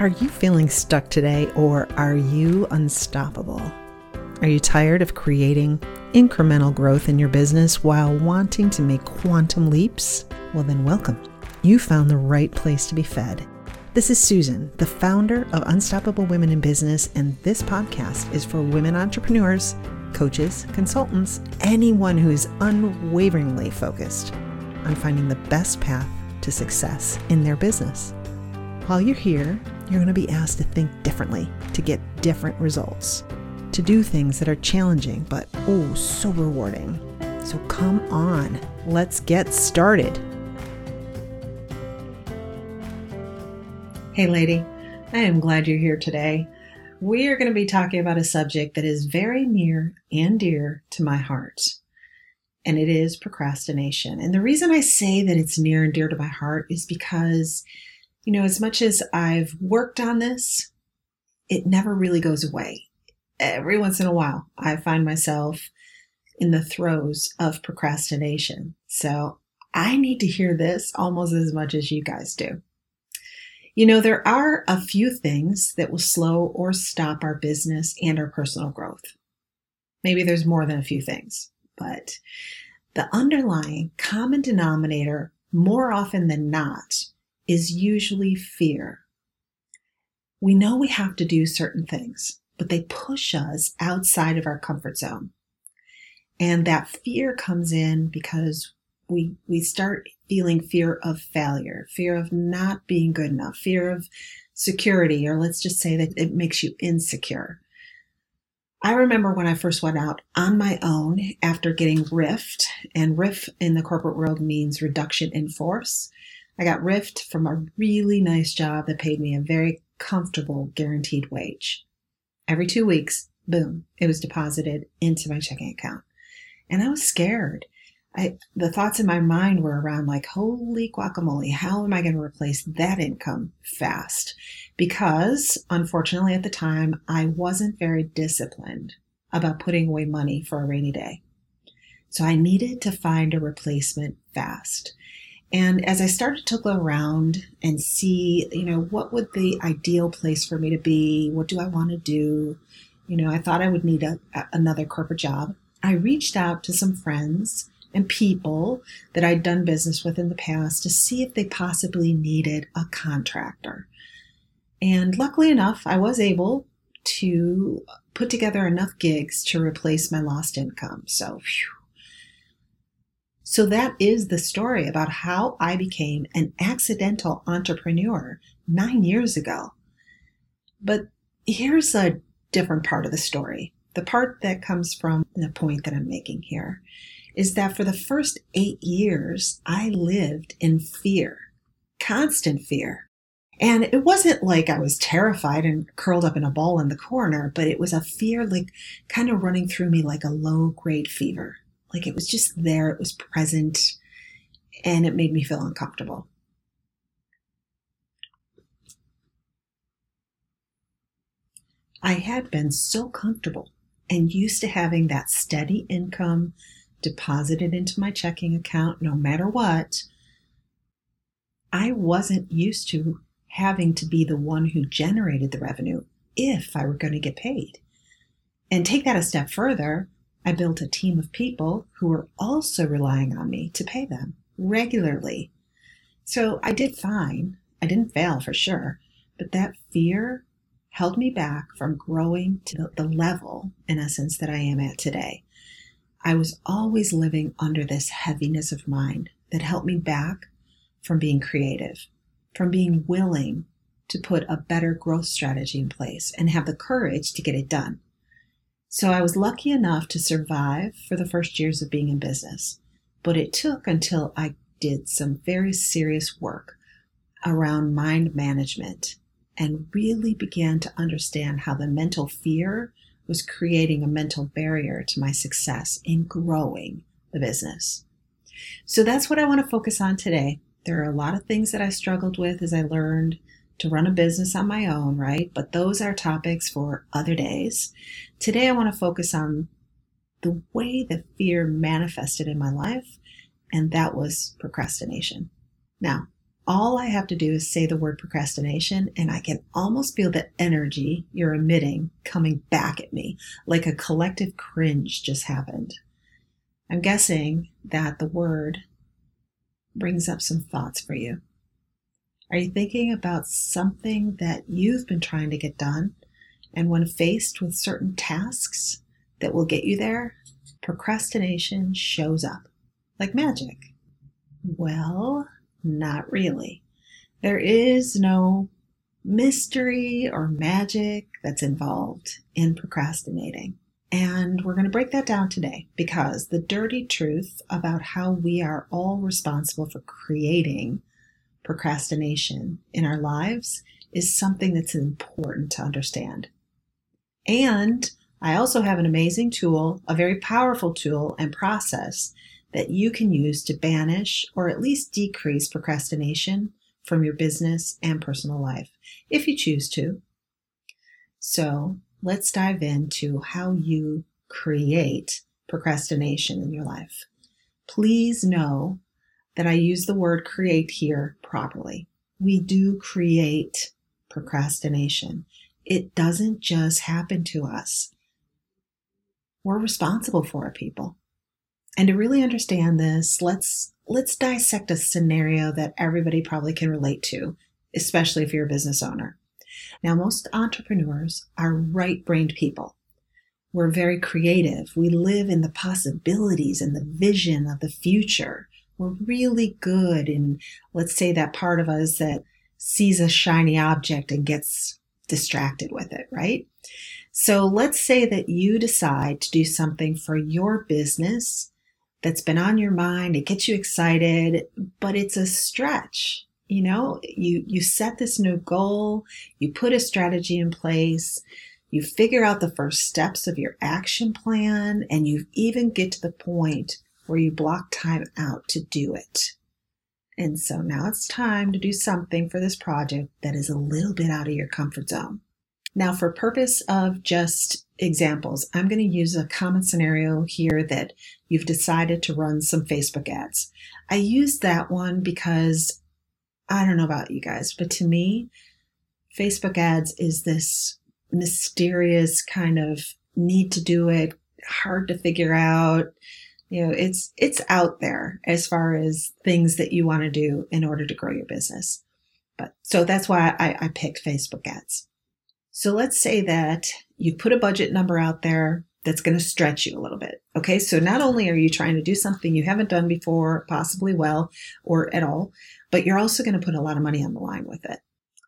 Are you feeling stuck today or are you unstoppable? Are you tired of creating incremental growth in your business while wanting to make quantum leaps? Well, then, welcome. You found the right place to be fed. This is Susan, the founder of Unstoppable Women in Business, and this podcast is for women entrepreneurs, coaches, consultants, anyone who is unwaveringly focused on finding the best path to success in their business. While you're here, you're going to be asked to think differently to get different results, to do things that are challenging but oh, so rewarding. So come on, let's get started. Hey, lady, I am glad you're here today. We are going to be talking about a subject that is very near and dear to my heart and it is procrastination. And the reason I say that it's near and dear to my heart is because, you know, as much as I've worked on this, it never really goes away. Every once in a while, I find myself in the throes of procrastination. So I need to hear this almost as much as you guys do. You know, there are a few things that will slow or stop our business and our personal growth. Maybe there's more than a few things but the underlying common denominator, more often than not, is usually fear. We know we have to do certain things, but they push us outside of our comfort zone. And that fear comes in because we, we start feeling fear of failure, fear of not being good enough, fear of security, or let's just say that it makes you insecure. I remember when I first went out on my own after getting RIFed, and RIF in the corporate world means reduction in force. I got RIFed from a really nice job that paid me a very comfortable guaranteed wage. Every two weeks, boom, it was deposited into my checking account. And I was scared. I, the thoughts in my mind were around like, holy guacamole, how am I going to replace that income fast? Because unfortunately at the time, I wasn't very disciplined about putting away money for a rainy day. So I needed to find a replacement fast. And as I started to go around and see, you know, what would the ideal place for me to be? What do I want to do? You know, I thought I would need a, a, another corporate job. I reached out to some friends and people that I'd done business with in the past to see if they possibly needed a contractor. And luckily enough, I was able to put together enough gigs to replace my lost income. So, whew. So that is the story about how I became an accidental entrepreneur nine years ago. But here's a different part of the story. The part that comes from the point that I'm making here is that for the first eight years, I lived in fear, constant fear. And it wasn't like I was terrified and curled up in a ball in the corner, but it was a fear like kind of running through me like a low grade fever. Like it was just there, it was present, and it made me feel uncomfortable. I had been so comfortable and used to having that steady income, deposited into my checking account no matter what, I wasn't used to having to be the one who generated the revenue if I were going to get paid. And take that a step further, I built a team of people who were also relying on me to pay them regularly. So I did fine. I didn't fail for sure, but that fear held me back from growing to the level, in essence, that I am at today. I was always living under this heaviness of mind that held me back from being creative, from being willing to put a better growth strategy in place and have the courage to get it done. So I was lucky enough to survive for the first years of being in business, but it took until I did some very serious work around mind management and really began to understand how the mental fear was creating a mental barrier to my success in growing the business. So that's what I want to focus on today. There are a lot of things that I struggled with as I learned to run a business on my own, right? But those are topics for other days. Today I want to focus on the way that fear manifested in my life, and that was procrastination. Now, all I have to do is say the word procrastination, and I can almost feel the energy you're emitting coming back at me, like a collective cringe just happened. I'm guessing that the word brings up some thoughts for you. Are you thinking about something that you've been trying to get done? And when faced with certain tasks that will get you there, procrastination shows up like magic. Well, not really. There is no mystery or magic that's involved in procrastinating. And we're going to break that down today because the dirty truth about how we are all responsible for creating procrastination in our lives is something that's important to understand. And I also have an amazing tool, a very powerful tool and process that you can use to banish or at least decrease procrastination from your business and personal life if you choose to. So let's dive into how you create procrastination in your life. Please know that I use the word create here properly. We do create procrastination. It doesn't just happen to us. We're responsible for it, people. And to really understand this, let's let's dissect a scenario that everybody probably can relate to, especially if you're a business owner. Now, most entrepreneurs are right-brained people. We're very creative. We live in the possibilities and the vision of the future. We're really good in, let's say, that part of us that sees a shiny object and gets distracted with it, right? So let's say that you decide to do something for your business that's been on your mind. It gets you excited, but it's a stretch. You know, you, you set this new goal, you put a strategy in place, you figure out the first steps of your action plan, and you even get to the point where you block time out to do it. And so now it's time to do something for this project that is a little bit out of your comfort zone. Now, for purpose of just examples, I'm going to use a common scenario here that you've decided to run some Facebook ads. I use that one because I don't know about you guys, but to me, Facebook ads is this mysterious kind of need to do it, hard to figure out. You know, it's, it's out there as far as things that you want to do in order to grow your business. But so that's why I, I picked Facebook ads. So let's say that you put a budget number out there that's going to stretch you a little bit. Okay. So not only are you trying to do something you haven't done before, possibly well or at all, but you're also going to put a lot of money on the line with it.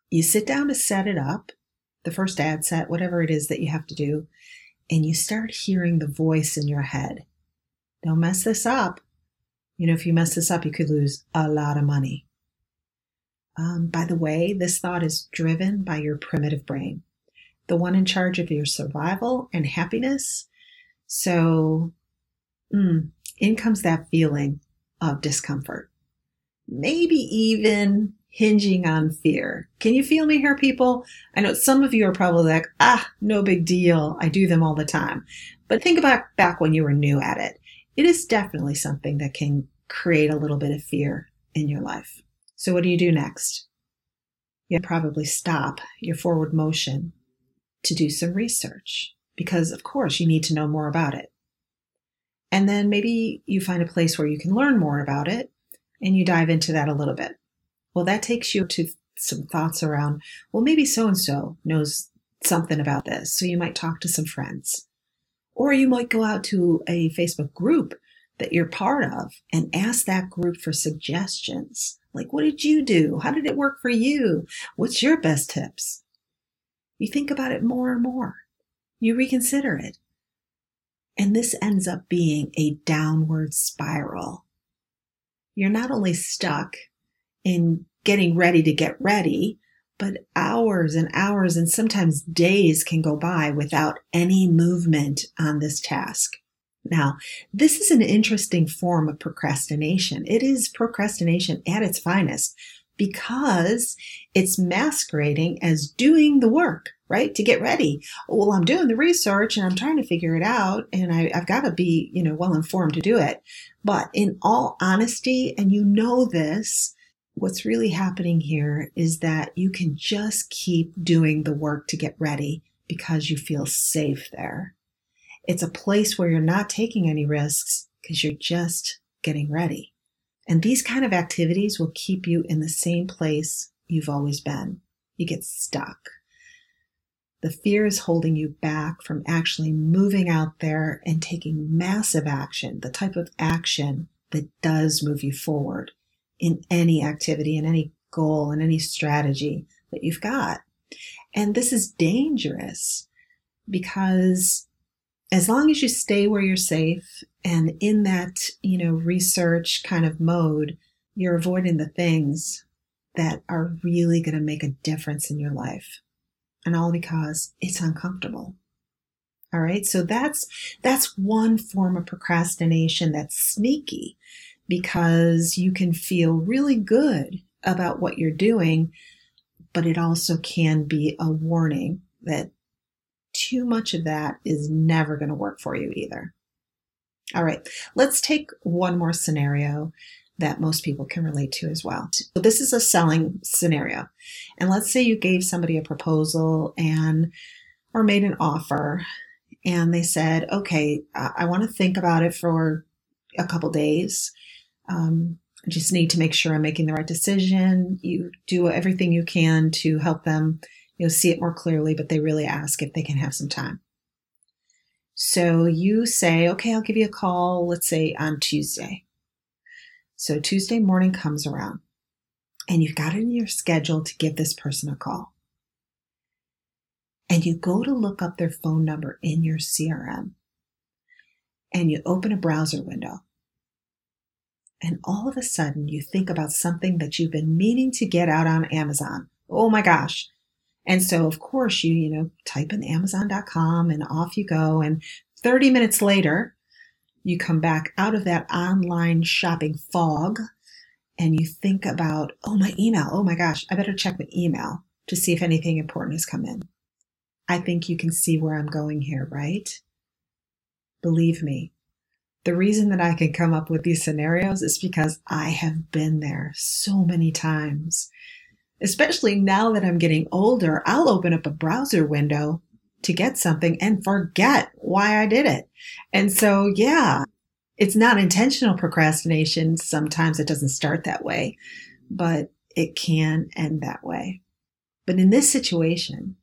You sit down to set it up, the first ad set, whatever it is that you have to do, and you start hearing the voice in your head. Don't mess this up. You know, if you mess this up, you could lose a lot of money. Um, by the way, this thought is driven by your primitive brain the one in charge of your survival and happiness. So, mm, in comes that feeling of discomfort. Maybe even hinging on fear. Can you feel me here, people? I know some of you are probably like, ah, no big deal. I do them all the time. But think about back when you were new at it. It is definitely something that can create a little bit of fear in your life. So what do you do next? You probably stop your forward motion to do some research because, of course, you need to know more about it. And then maybe you find a place where you can learn more about it and you dive into that a little bit. Well, that takes you to some thoughts around, well, maybe so and so knows something about this. So you might talk to some friends. Or you might go out to a Facebook group that you're part of and ask that group for suggestions. Like, what did you do? How did it work for you? What's your best tips? You think about it more and more. You reconsider it. And this ends up being a downward spiral. You're not only stuck in getting ready to get ready, but hours and hours and sometimes days can go by without any movement on this task. Now, this is an interesting form of procrastination. It is procrastination at its finest because it's masquerading as doing the work, right? To get ready. Well, I'm doing the research and I'm trying to figure it out and I, have got to be, you know, well informed to do it. But in all honesty, and you know this, what's really happening here is that you can just keep doing the work to get ready because you feel safe there. It's a place where you're not taking any risks because you're just getting ready. And these kind of activities will keep you in the same place you've always been. You get stuck. The fear is holding you back from actually moving out there and taking massive action, the type of action that does move you forward in any activity, in any goal, in any strategy that you've got. And this is dangerous because as long as you stay where you're safe and in that, you know, research kind of mode, you're avoiding the things that are really going to make a difference in your life. And all because it's uncomfortable. All right. So that's, that's one form of procrastination that's sneaky because you can feel really good about what you're doing, but it also can be a warning that too much of that is never going to work for you either. All right, let's take one more scenario that most people can relate to as well. So this is a selling scenario. And let's say you gave somebody a proposal and or made an offer and they said, okay, I want to think about it for a couple days. Um, I just need to make sure I'm making the right decision. You do everything you can to help them you know, see it more clearly, but they really ask if they can have some time. So you say, okay, I'll give you a call, let's say on Tuesday. So Tuesday morning comes around and you've got it in your schedule to give this person a call. And you go to look up their phone number in your CRM and you open a browser window. And all of a sudden you think about something that you've been meaning to get out on Amazon. Oh my gosh, and so, of course, you, you know, type in amazon.com and off you go. And 30 minutes later, you come back out of that online shopping fog and you think about, oh, my email. Oh my gosh, I better check my email to see if anything important has come in. I think you can see where I'm going here, right? Believe me, the reason that I can come up with these scenarios is because I have been there so many times especially now that I'm getting older, I'll open up a browser window to get something and forget why I did it. And so, yeah, it's not intentional procrastination. Sometimes it doesn't start that way, but it can end that way. But in this situation,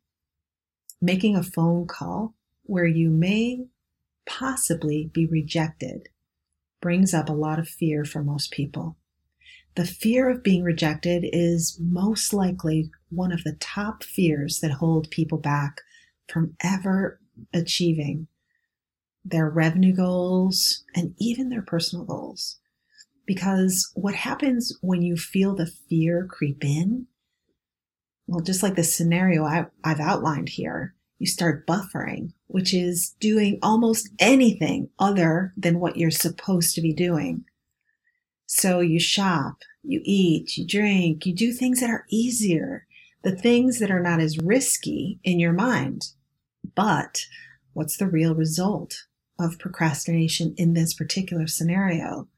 making a phone call where you may possibly be rejected brings up a lot of fear for most people. The fear of being rejected is most likely one of the top fears that hold people back from ever achieving their revenue goals and even their personal goals. Because what happens when you feel the fear creep in? Well, just like the scenario I, have outlined here, you start buffering, which is doing almost anything other than what you're supposed to be doing. So you shop, you eat, you drink, you do things that are easier, the things that are not as risky in your mind. But what's the real result of procrastination in this particular scenario?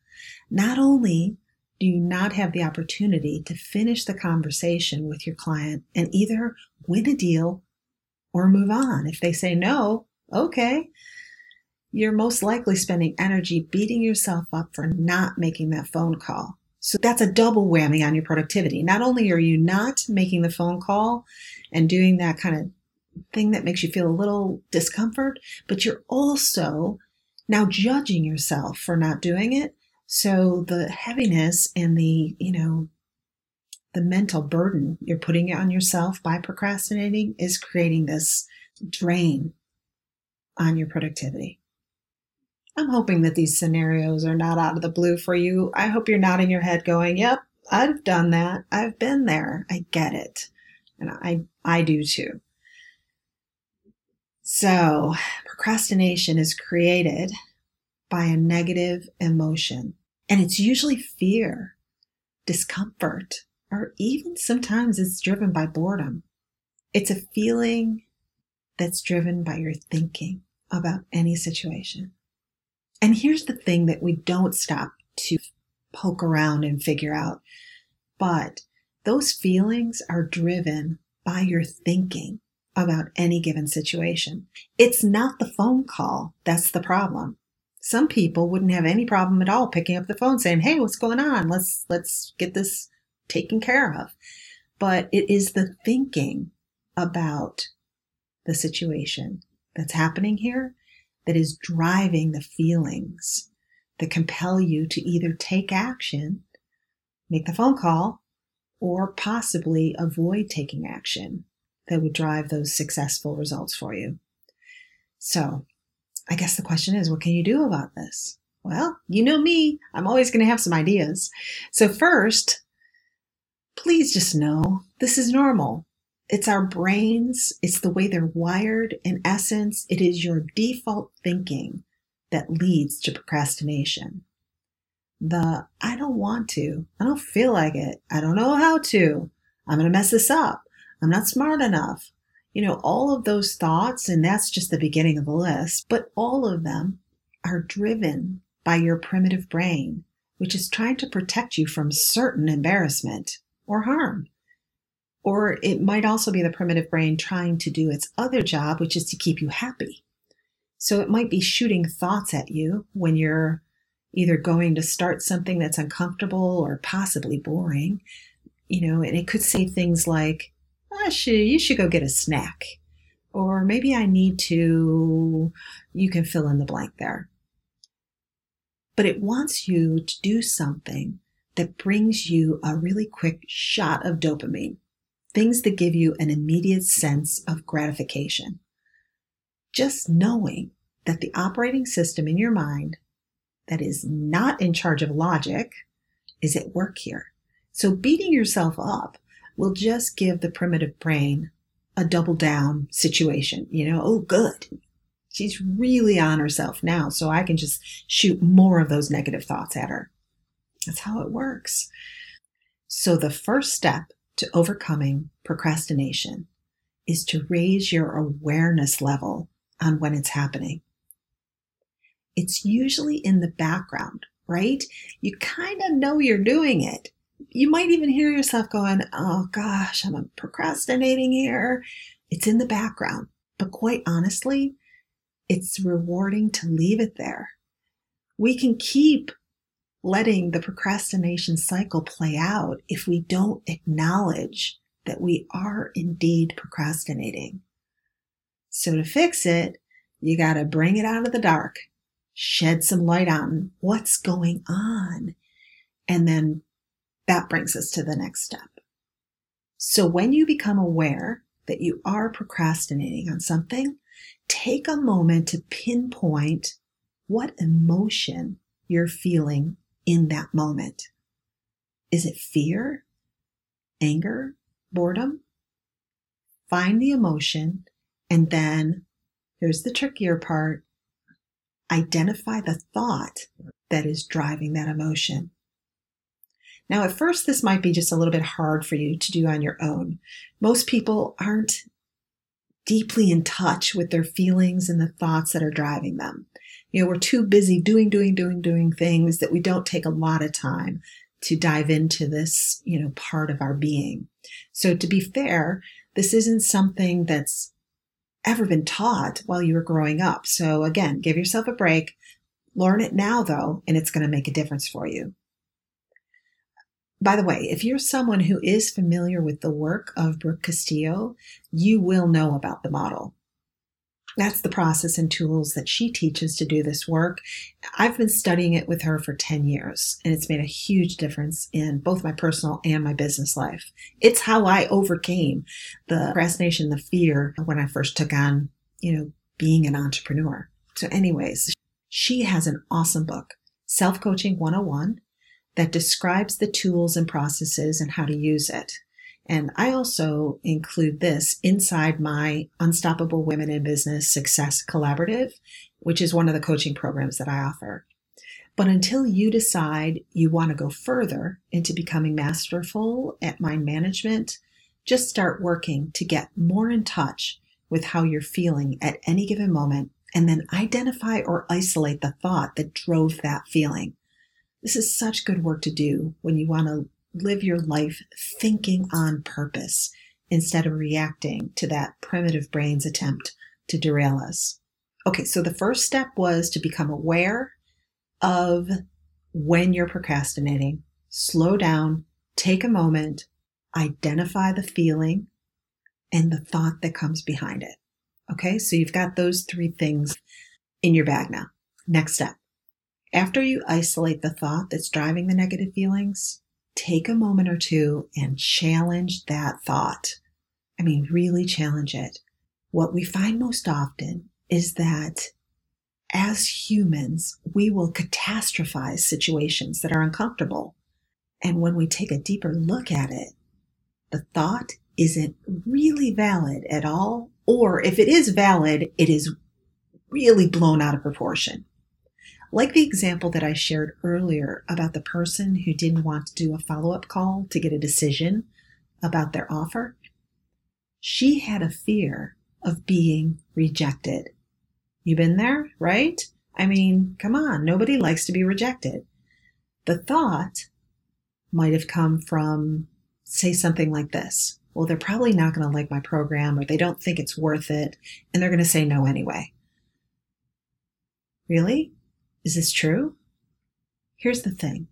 Not only do you not have the opportunity to finish the conversation with your client and either win a deal or move on. If they say no, okay, you're most likely spending energy beating yourself up for not making that phone call. So that's a double whammy on your productivity. Not only are you not making the phone call and doing that kind of thing that makes you feel a little discomfort, but you're also now judging yourself for not doing it. So the heaviness and the, you know, the mental burden you're putting on yourself by procrastinating is creating this drain on your productivity. I'm hoping that these scenarios are not out of the blue for you. I hope you're nodding your head going, yep, I've done that. I've been there. I get it. And I, I do too. So procrastination is created by a negative emotion and it's usually fear, discomfort, or even sometimes it's driven by boredom. It's a feeling that's driven by your thinking about any situation. And here's the thing that we don't stop to poke around and figure out but those feelings are driven by your thinking about any given situation. It's not the phone call that's the problem. Some people wouldn't have any problem at all picking up the phone saying, "Hey, what's going on? Let's let's get this taken care of." But it is the thinking about the situation that's happening here that is driving the feelings that compel you to either take action, make the phone call, or possibly avoid taking action that would drive those successful results for you. So I guess the question is, what can you do about this? Well, you know me, I'm always going to have some ideas. So first, please just know this is normal. It's our brains. It's the way they're wired. In essence, it is your default thinking that leads to procrastination. The I don't want to. I don't feel like it. I don't know how to. I'm going to mess this up. I'm not smart enough you know, all of those thoughts, and that's just the beginning of the list, but all of them are driven by your primitive brain, which is trying to protect you from certain embarrassment or harm. Or it might also be the primitive brain trying to do its other job, which is to keep you happy. So it might be shooting thoughts at you when you're either going to start something that's uncomfortable or possibly boring, you know, and it could say things like, ah, I should, you should go get a snack. Or maybe I need to, you can fill in the blank there. But it wants you to do something that brings you a really quick shot of dopamine, things that give you an immediate sense of gratification. Just knowing that the operating system in your mind that is not in charge of logic is at work here. So beating yourself up will just give the primitive brain a double down situation. You know, oh, good. She's really on herself now, so I can just shoot more of those negative thoughts at her. That's how it works. So, the first step to overcoming procrastination is to raise your awareness level on when it's happening. It's usually in the background, right? You kind of know you're doing it, you might even hear yourself going, Oh gosh, I'm procrastinating here. It's in the background. But quite honestly, it's rewarding to leave it there. We can keep letting the procrastination cycle play out if we don't acknowledge that we are indeed procrastinating. So to fix it, you got to bring it out of the dark, shed some light on what's going on, and then that brings us to the next step. So when you become aware that you are procrastinating on something, take a moment to pinpoint what emotion you're feeling in that moment. Is it fear, anger, boredom? Find the emotion and then here's the trickier part. Identify the thought that is driving that emotion. Now, at first, this might be just a little bit hard for you to do on your own. Most people aren't deeply in touch with their feelings and the thoughts that are driving them. You know, we're too busy doing, doing, doing, doing things that we don't take a lot of time to dive into this, you know, part of our being. So to be fair, this isn't something that's ever been taught while you were growing up. So again, give yourself a break. Learn it now though, and it's going to make a difference for you. By the way, if you're someone who is familiar with the work of Brooke Castillo, you will know about the model. That's the process and tools that she teaches to do this work. I've been studying it with her for 10 years, and it's made a huge difference in both my personal and my business life. It's how I overcame the procrastination, the fear when I first took on, you know, being an entrepreneur. So anyways, she has an awesome book, Self Coaching 101 that describes the tools and processes and how to use it. And I also include this inside my Unstoppable Women in Business Success Collaborative, which is one of the coaching programs that I offer. But until you decide you want to go further into becoming masterful at mind management, just start working to get more in touch with how you're feeling at any given moment and then identify or isolate the thought that drove that feeling. This is such good work to do when you want to live your life thinking on purpose instead of reacting to that primitive brain's attempt to derail us. Okay, so the first step was to become aware of when you're procrastinating. Slow down, take a moment, identify the feeling and the thought that comes behind it. Okay, so you've got those three things in your bag now. Next step. After you isolate the thought that's driving the negative feelings, take a moment or two and challenge that thought. I mean, really challenge it. What we find most often is that as humans, we will catastrophize situations that are uncomfortable. And when we take a deeper look at it, the thought isn't really valid at all. Or if it is valid, it is really blown out of proportion. Like the example that I shared earlier about the person who didn't want to do a follow up call to get a decision about their offer, she had a fear of being rejected. You've been there, right? I mean, come on, nobody likes to be rejected. The thought might have come from, say, something like this. Well, they're probably not going to like my program or they don't think it's worth it and they're going to say no anyway. Really? Is this true? Here's the thing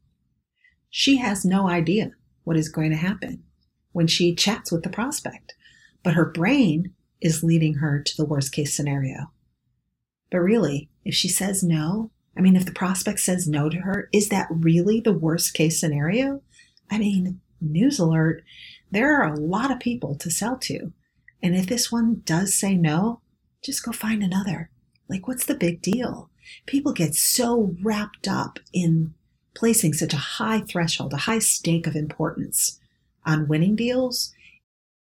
she has no idea what is going to happen when she chats with the prospect, but her brain is leading her to the worst case scenario. But really, if she says no, I mean, if the prospect says no to her, is that really the worst case scenario? I mean, news alert, there are a lot of people to sell to. And if this one does say no, just go find another. Like, what's the big deal? People get so wrapped up in placing such a high threshold, a high stake of importance on winning deals.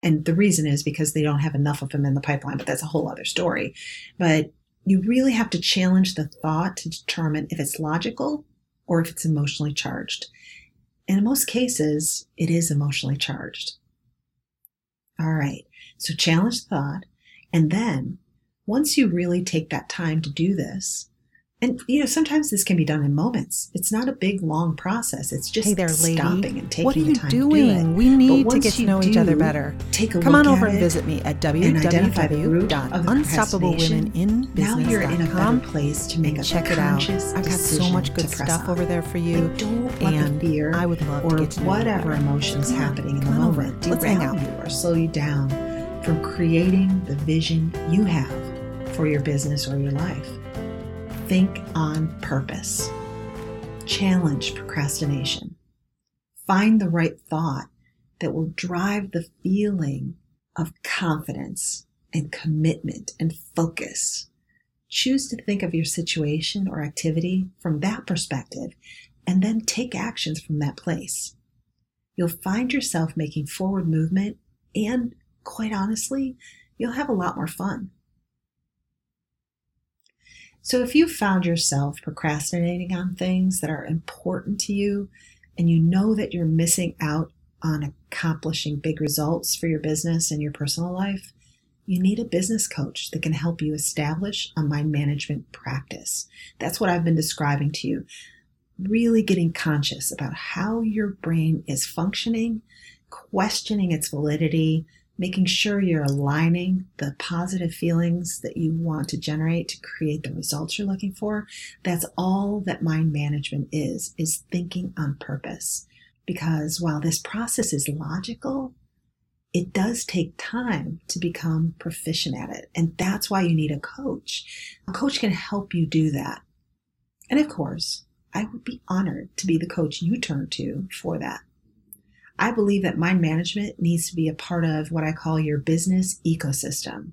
And the reason is because they don't have enough of them in the pipeline, but that's a whole other story. But you really have to challenge the thought to determine if it's logical or if it's emotionally charged. And in most cases, it is emotionally charged. All right. So challenge the thought. And then once you really take that time to do this, and you know, sometimes this can be done in moments. It's not a big long process. It's just hey there, lady. stopping and taking what are you the time doing? do. We need to get to know each other better. Take a Come look on over at and it, visit me at identify the root of the www.unstoppablewomeninbusiness.com. Now you're in a better place to make a Check it out. I've got so much good stuff on. over there for you. But don't let and the fear I would love or to get to whatever emotions on, happening in the moment Let's hang derail out. you or slow you down from creating the vision you have for your business or your life. Think on purpose. Challenge procrastination. Find the right thought that will drive the feeling of confidence and commitment and focus. Choose to think of your situation or activity from that perspective and then take actions from that place. You'll find yourself making forward movement and, quite honestly, you'll have a lot more fun. So if you found yourself procrastinating on things that are important to you and you know that you're missing out on accomplishing big results for your business and your personal life, you need a business coach that can help you establish a mind management practice. That's what I've been describing to you. Really getting conscious about how your brain is functioning, questioning its validity, making sure you're aligning the positive feelings that you want to generate to create the results you're looking for. That's all that mind management is, is thinking on purpose. Because while this process is logical, it does take time to become proficient at it. And that's why you need a coach. A coach can help you do that. And of course, I would be honored to be the coach you turn to for that. I believe that mind management needs to be a part of what I call your business ecosystem.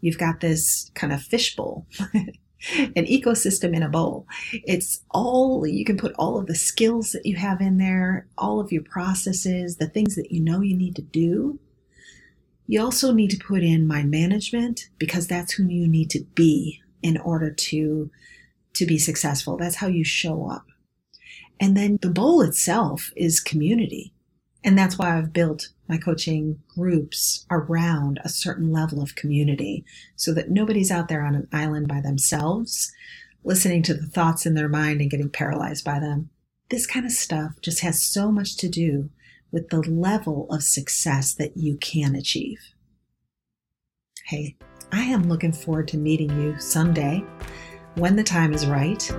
You've got this kind of fishbowl, an ecosystem in a bowl. It's all, you can put all of the skills that you have in there, all of your processes, the things that you know you need to do. You also need to put in mind management because that's who you need to be in order to, to be successful. That's how you show up. And then the bowl itself is community. And that's why I've built my coaching groups around a certain level of community so that nobody's out there on an island by themselves, listening to the thoughts in their mind and getting paralyzed by them. this kind of stuff just has so much to do with the level of success that you can achieve. Hey, I am looking forward to meeting you someday when the time is right.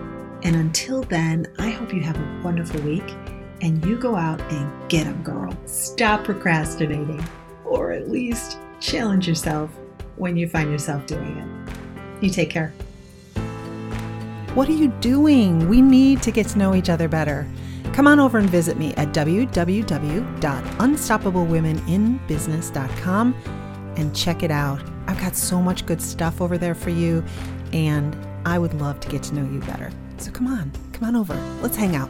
And until then, I hope you have a wonderful week and you go out and get them, girl. Stop procrastinating, or at least challenge yourself when you find yourself doing it. You take care. What are you doing? We need to get to know each other better. Come on over and visit me at www.unstoppablewomeninbusiness.com and check it out. I've got so much good stuff over there for you, and I would love to get to know you better. So come on, come on over. Let's hang out.